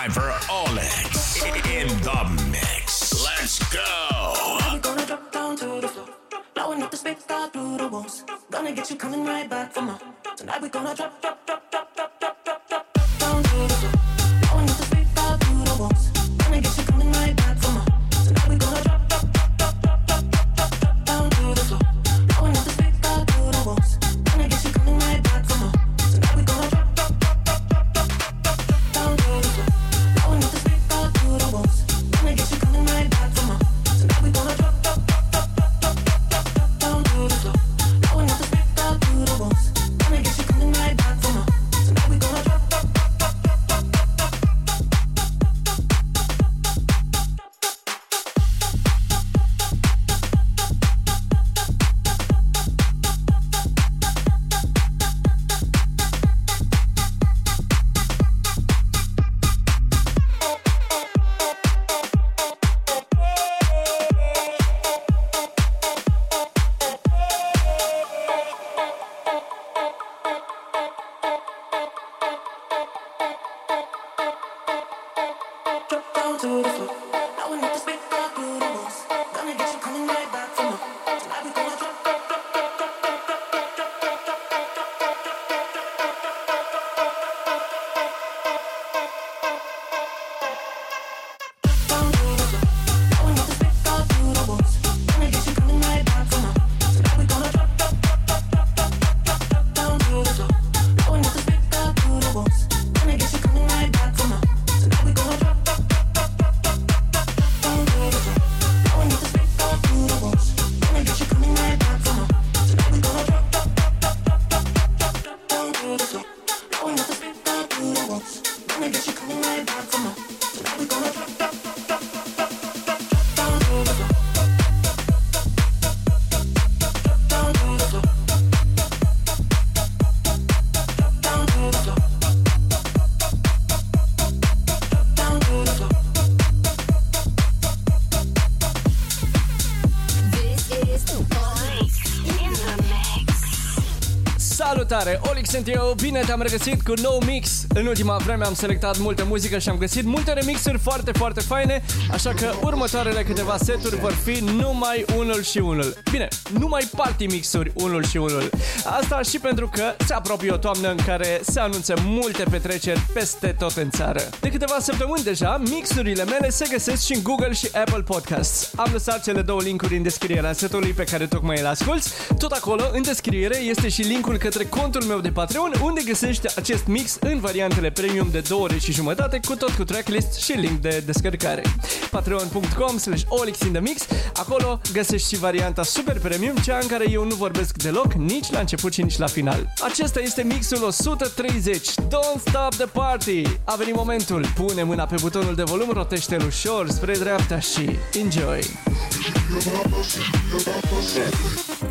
time for Olex in the mix. Let's go. We gonna drop down to the floor. Blowing up the speaker through the walls. Gonna get you coming right back for more. Tonight we're gonna drop, drop, down to the floor. Now we need to speak. Sunt eu, bine te-am regăsit cu nou mix. În ultima vreme am selectat multă muzică și am găsit multe remixuri foarte, foarte faine, așa că următoarele câteva seturi vor fi numai unul și unul. Bine, numai party mixuri unul și unul. Asta și pentru că se apropie o toamnă în care se anunță multe petreceri peste tot în țară. De câteva săptămâni deja, mixurile mele se găsesc și în Google și Apple Podcasts. Am lăsat cele două linkuri în descrierea setului pe care tocmai îl asculti. Tot acolo, în descriere, este și linkul către contul meu de Patreon, unde găsești acest mix în variantele premium de 2 ore și jumătate, cu tot cu tracklist și link de descărcare. patreon.com slash olixinthemix Acolo găsești și varianta super premium, cea în care eu nu vorbesc deloc, nici la început și nici la final. Acesta este mixul 130, Don't Stop the Party! A venit momentul, pune mâna pe butonul de volum, rotește-l ușor spre dreapta și enjoy! Got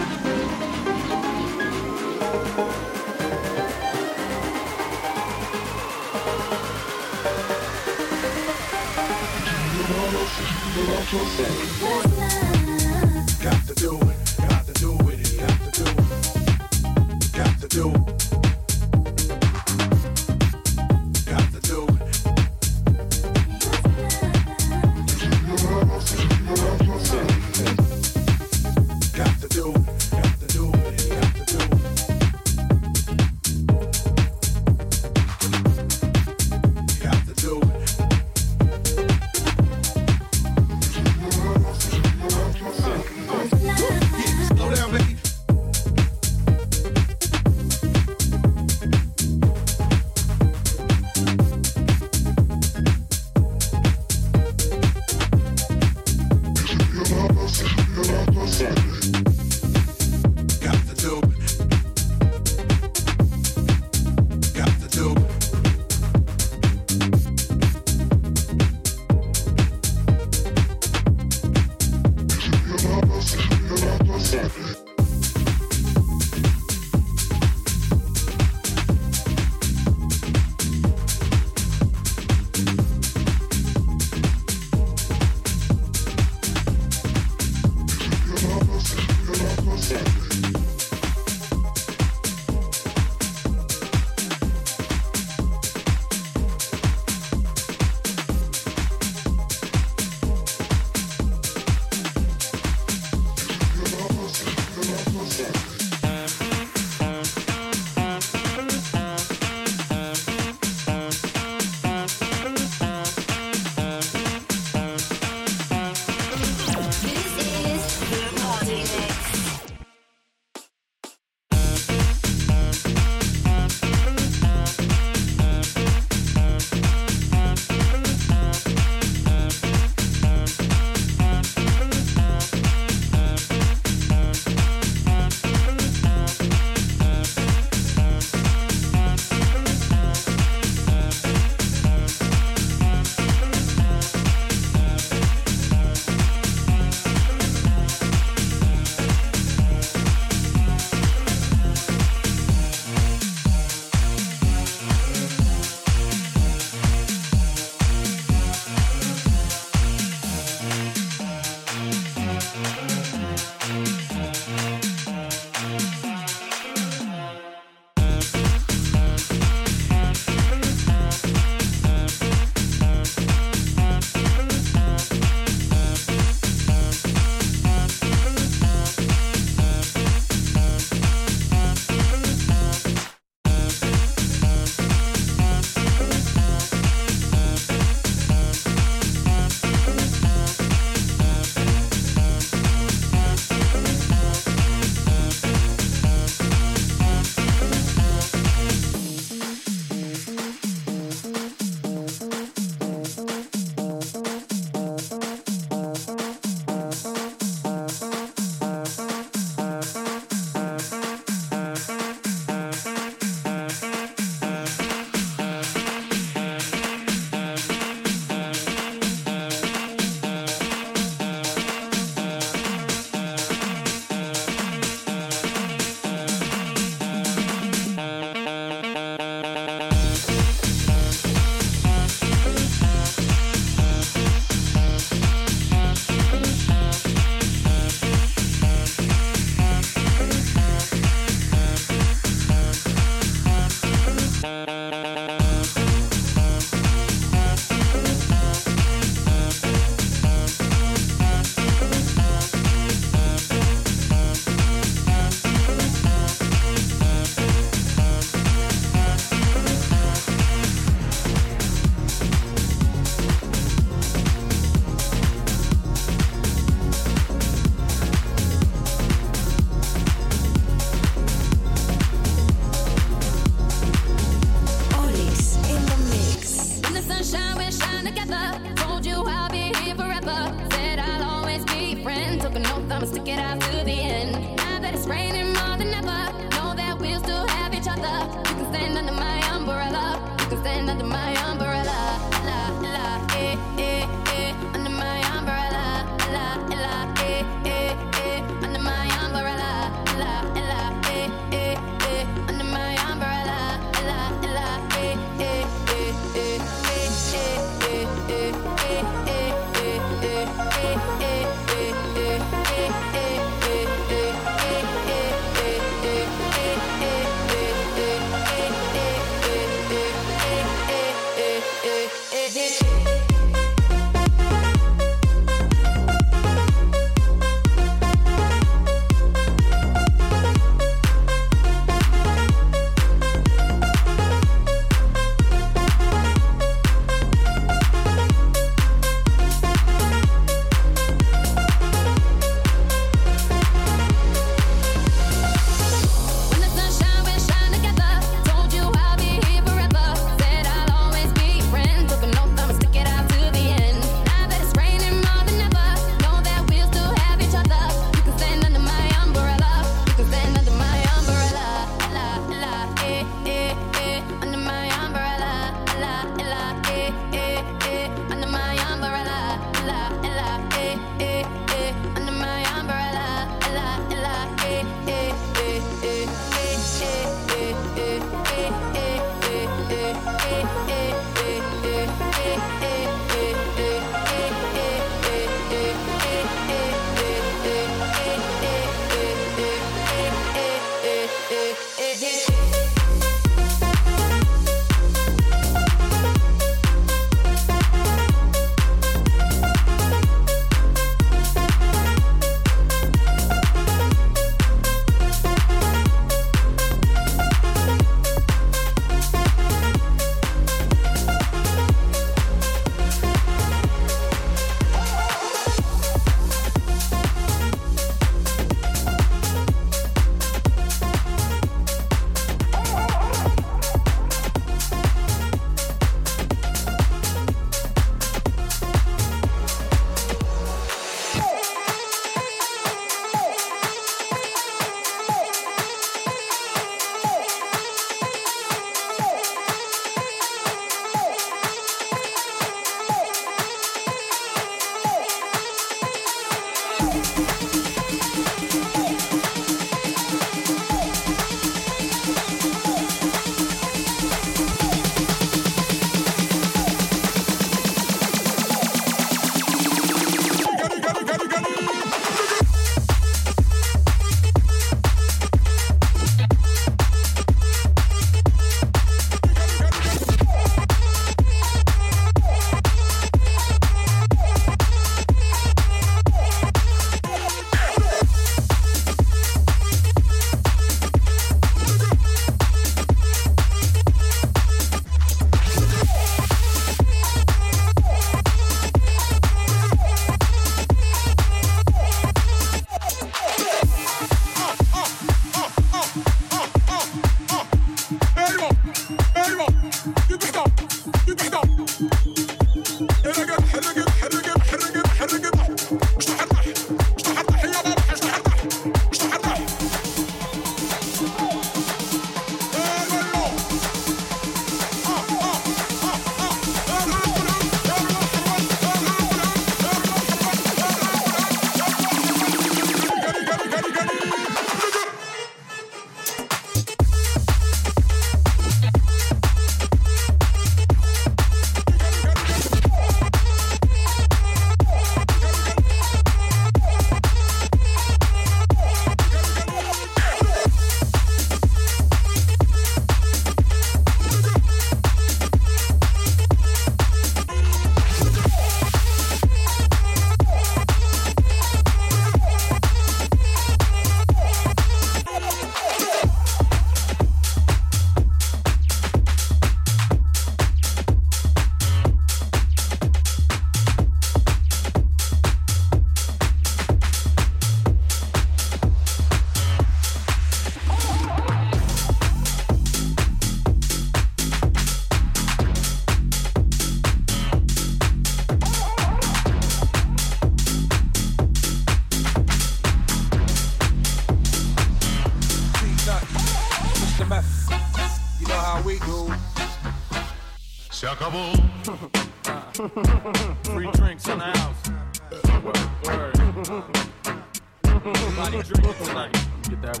Get that.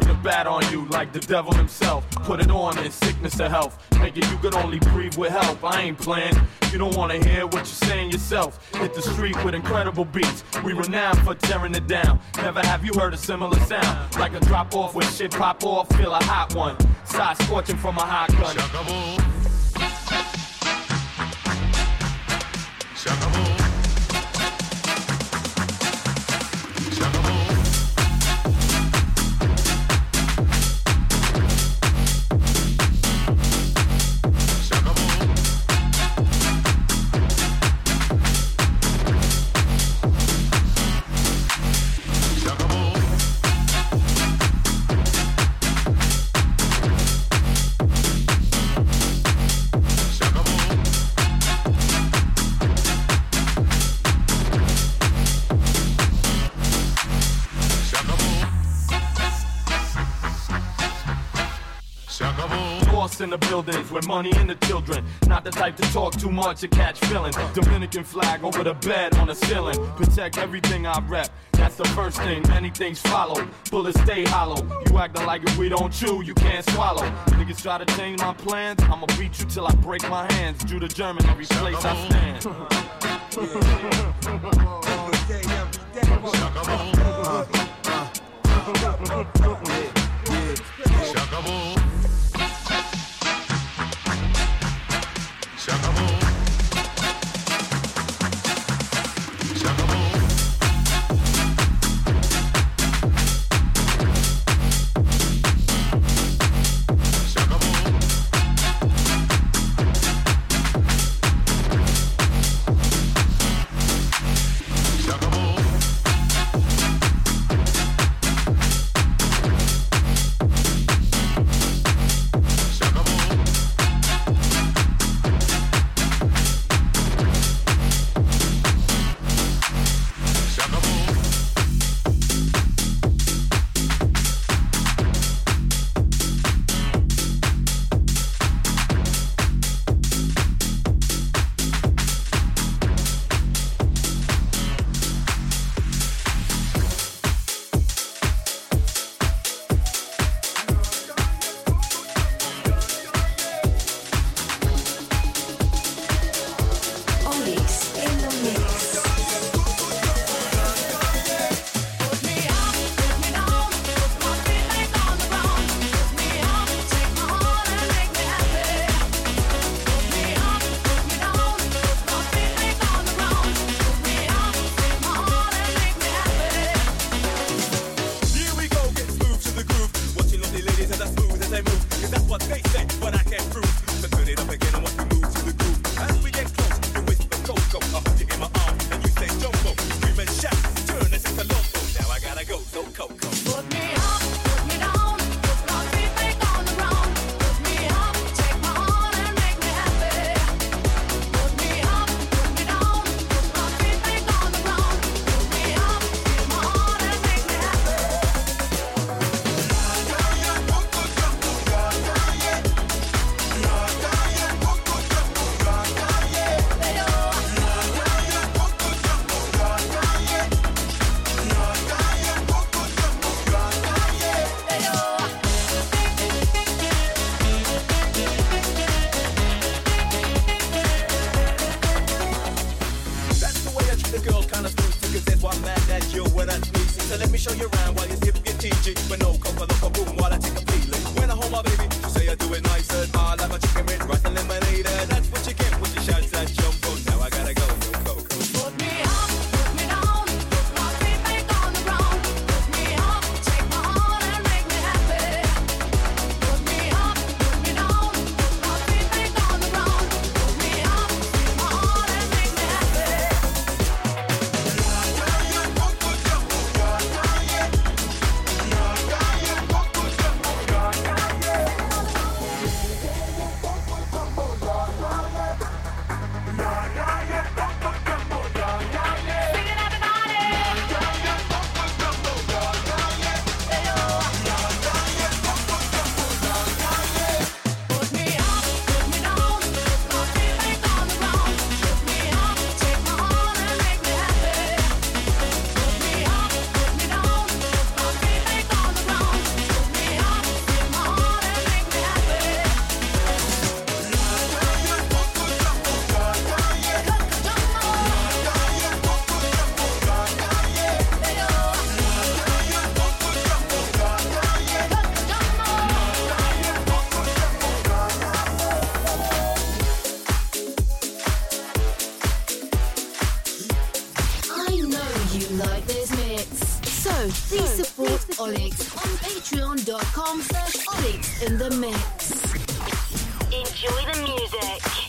Put a bat on you like the devil himself. Put it on in sickness or health. It you could only breathe with help. I ain't playing. You don't wanna hear what you're saying yourself. Hit the street with incredible beats. We renowned for tearing it down. Never have you heard a similar sound. Like a drop off when shit pop off. Feel a hot one. Side scorching from a hot gun. Se acabó. Se. Lost in the buildings with money and the children. Not the type to talk too much or catch feelings. Dominican flag over the bed on the ceiling. Protect everything I rep. That's the first thing. Many things follow. Bullets stay hollow. You acting like if we don't chew, you can't swallow. Niggas try to change my plans. I'ma beat you till I break my hands. Drew to German every place I stand. Se. understood, cause that's why I'm mad at you when I sneeze. So let me show you around while you sip your TG, but no coca So please support Olix on patreon.com slash Olix in the mix. Enjoy the music.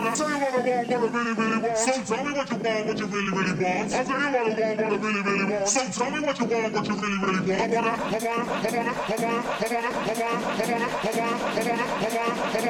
wanna. Tell you what I want, what I really, really want. So tell me what you want, what you really, really want. I'll tell you what I want, what I really, really want. So tell me what you want, what you really, really want. I wanna, I wanna, I wanna, I wanna, I wanna, I wanna, I wanna, I wanna, I wanna, I wanna, I wanna.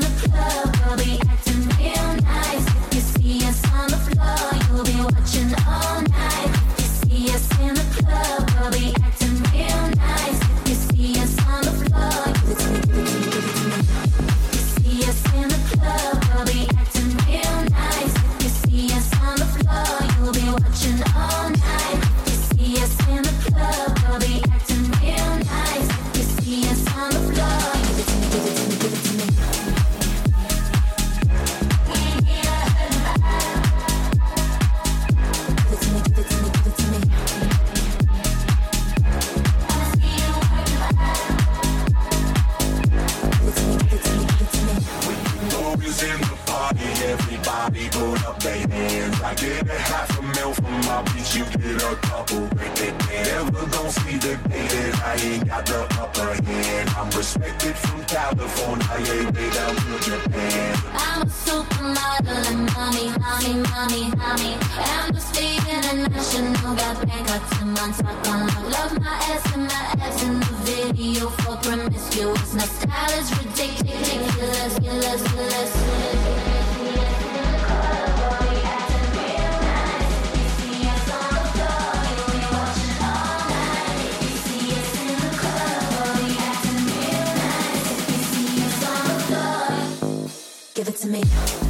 the club, me.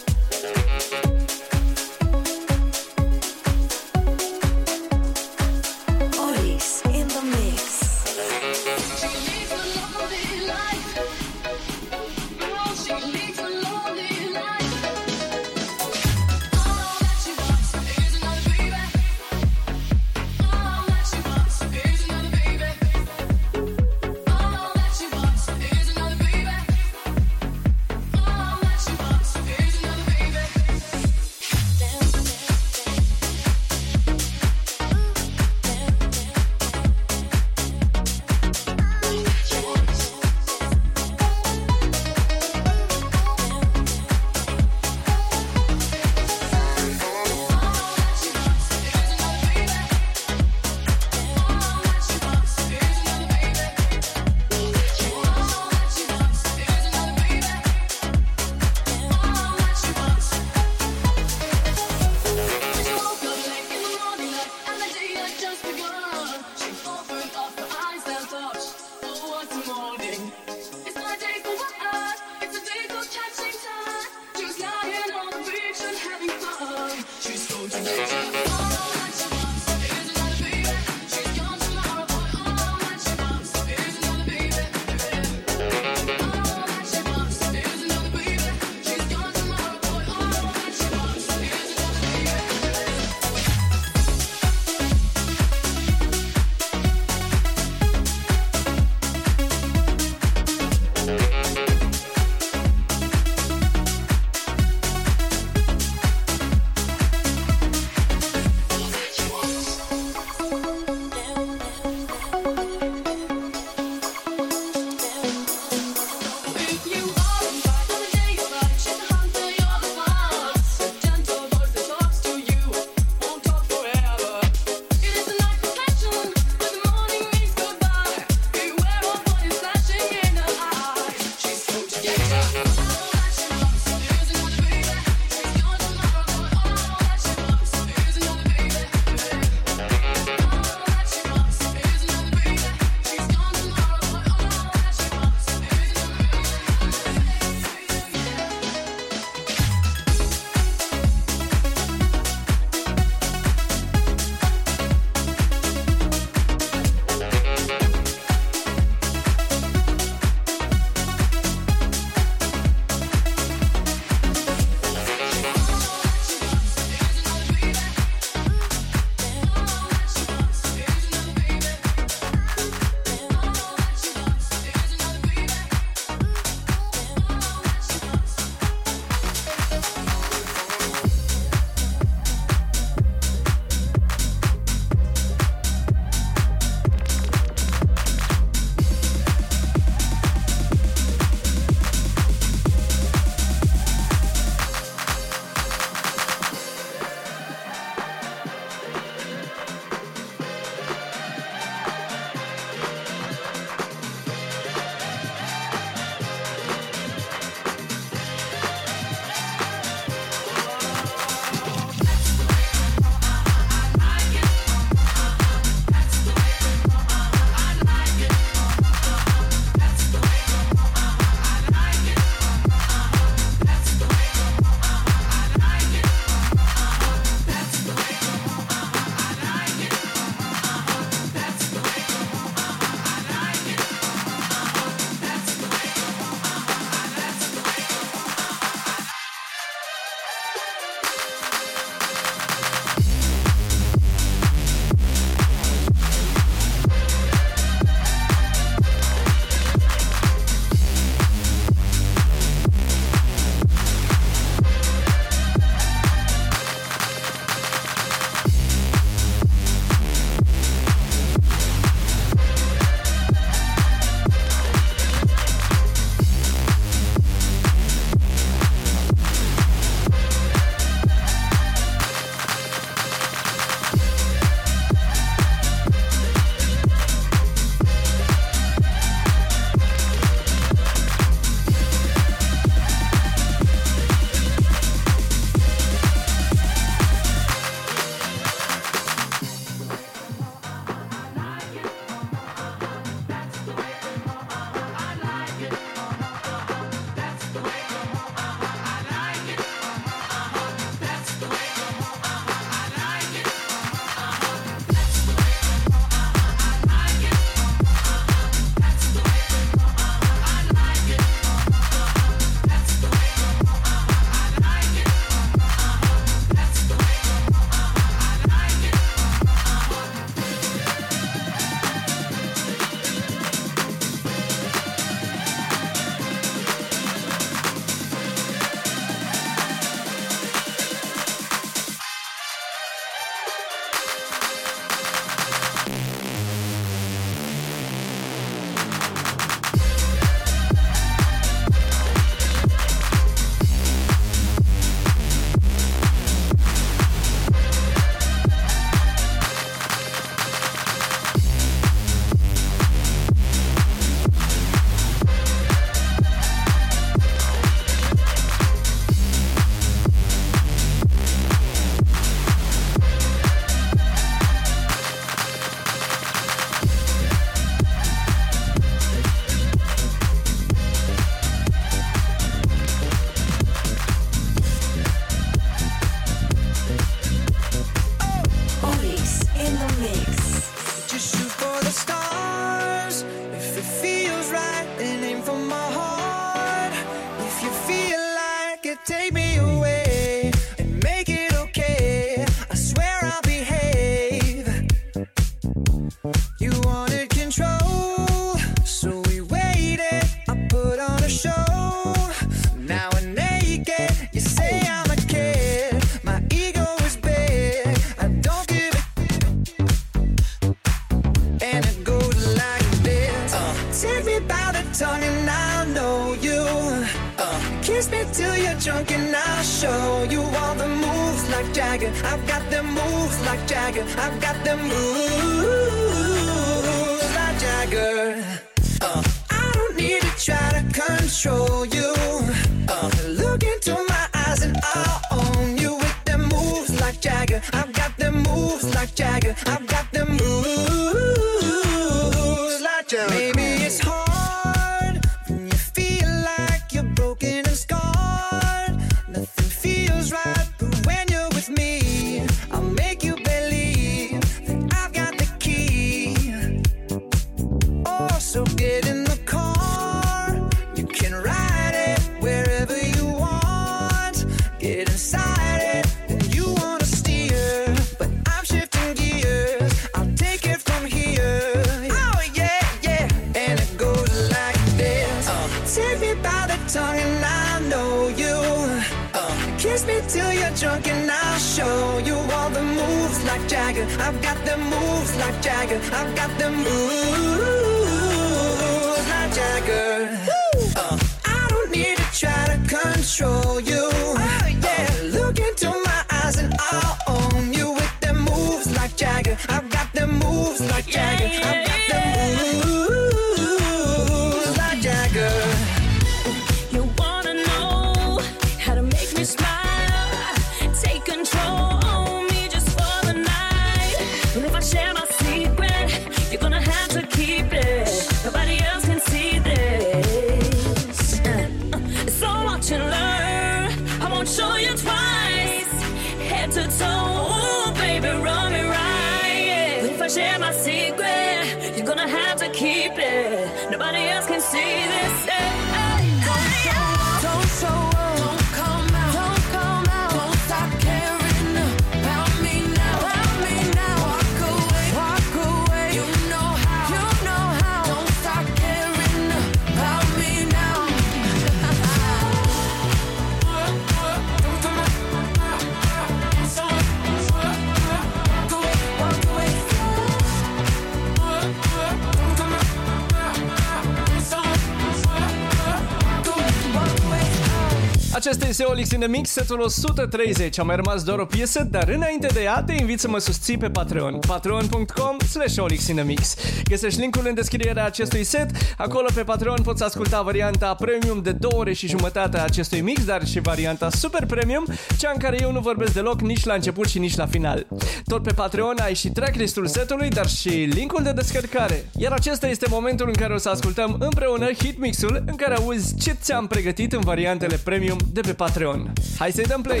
Alcoholics in the Mix, setul 130. Am mai rămas doar o piesă, dar înainte de ea te invit să mă susții pe Patreon. Patreon.com slash in the Mix. Găsești linkul în descrierea acestui set. Acolo pe Patreon poți asculta varianta premium de 2 ore și jumătate a acestui mix, dar și varianta super premium, cea în care eu nu vorbesc deloc nici la început și nici la final. Tot pe Patreon ai și tracklistul setului, dar și linkul de descărcare. Iar acesta este momentul în care o să ascultăm împreună hitmixul în care auzi ce ți-am pregătit în variantele premium de pe Patreon. Patreon. Hai să-i dăm play!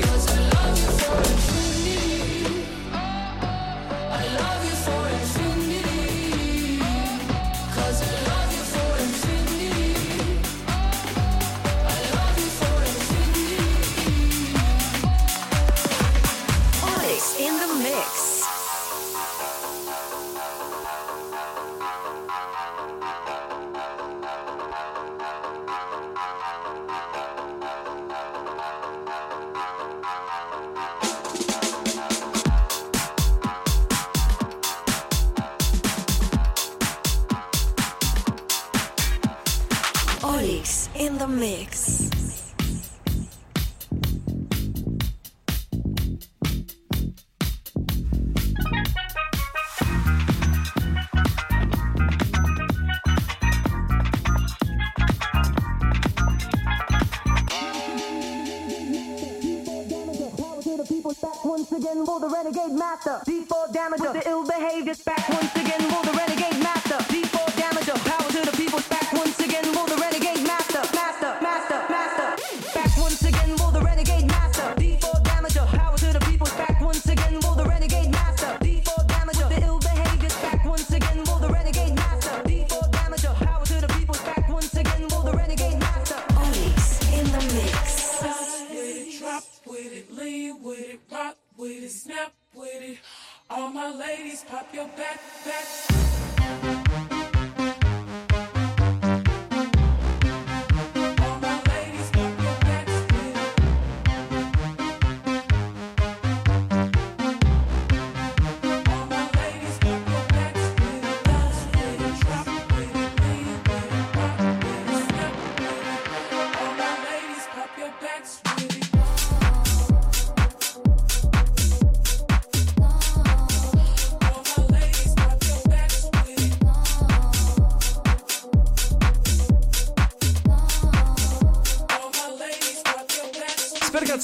mix.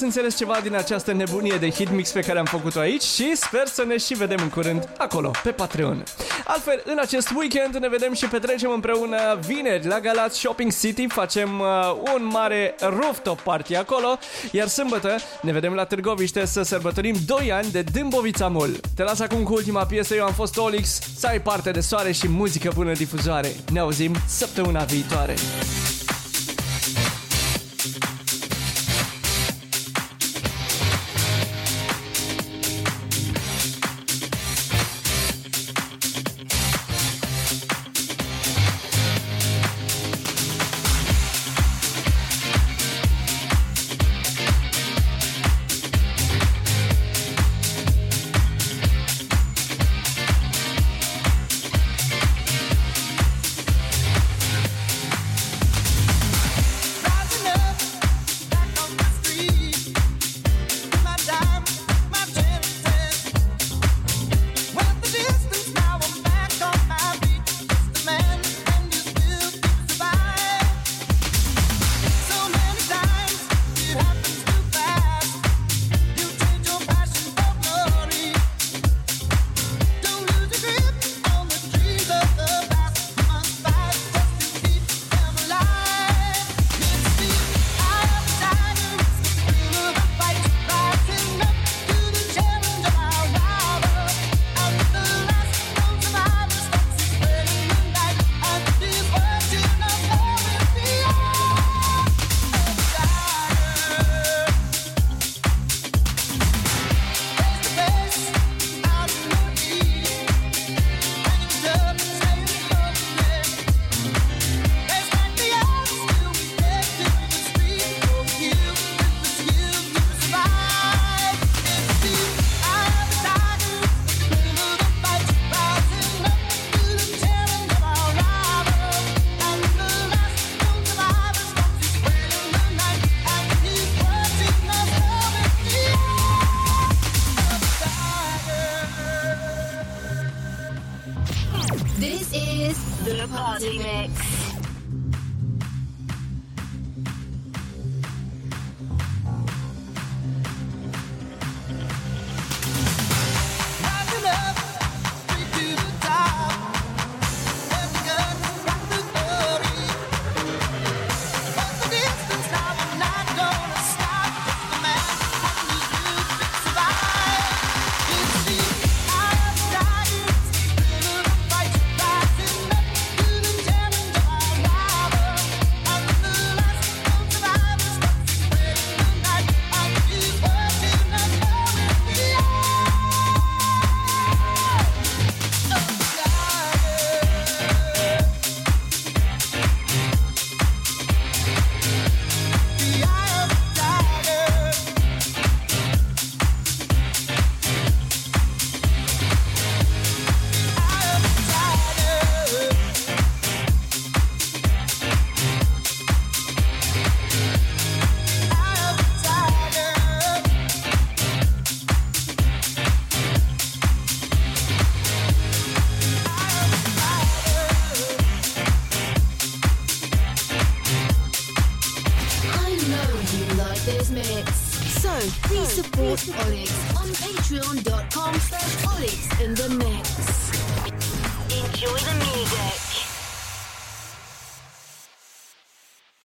Înțeles ceva din această nebunie de hitmix pe care am făcut-o aici și sper să ne și vedem în curând acolo, pe Patreon. Altfel, în acest weekend ne vedem și petrecem împreună vineri la Galați Shopping City, facem uh, un mare rooftop party acolo, iar sâmbătă ne vedem la Târgoviște să sărbătorim 2 ani de Dâmbovița Mall. Te las acum cu ultima piesă, eu am fost Olix, să ai parte de soare și muzică bună difuzoare. Ne auzim săptămâna viitoare.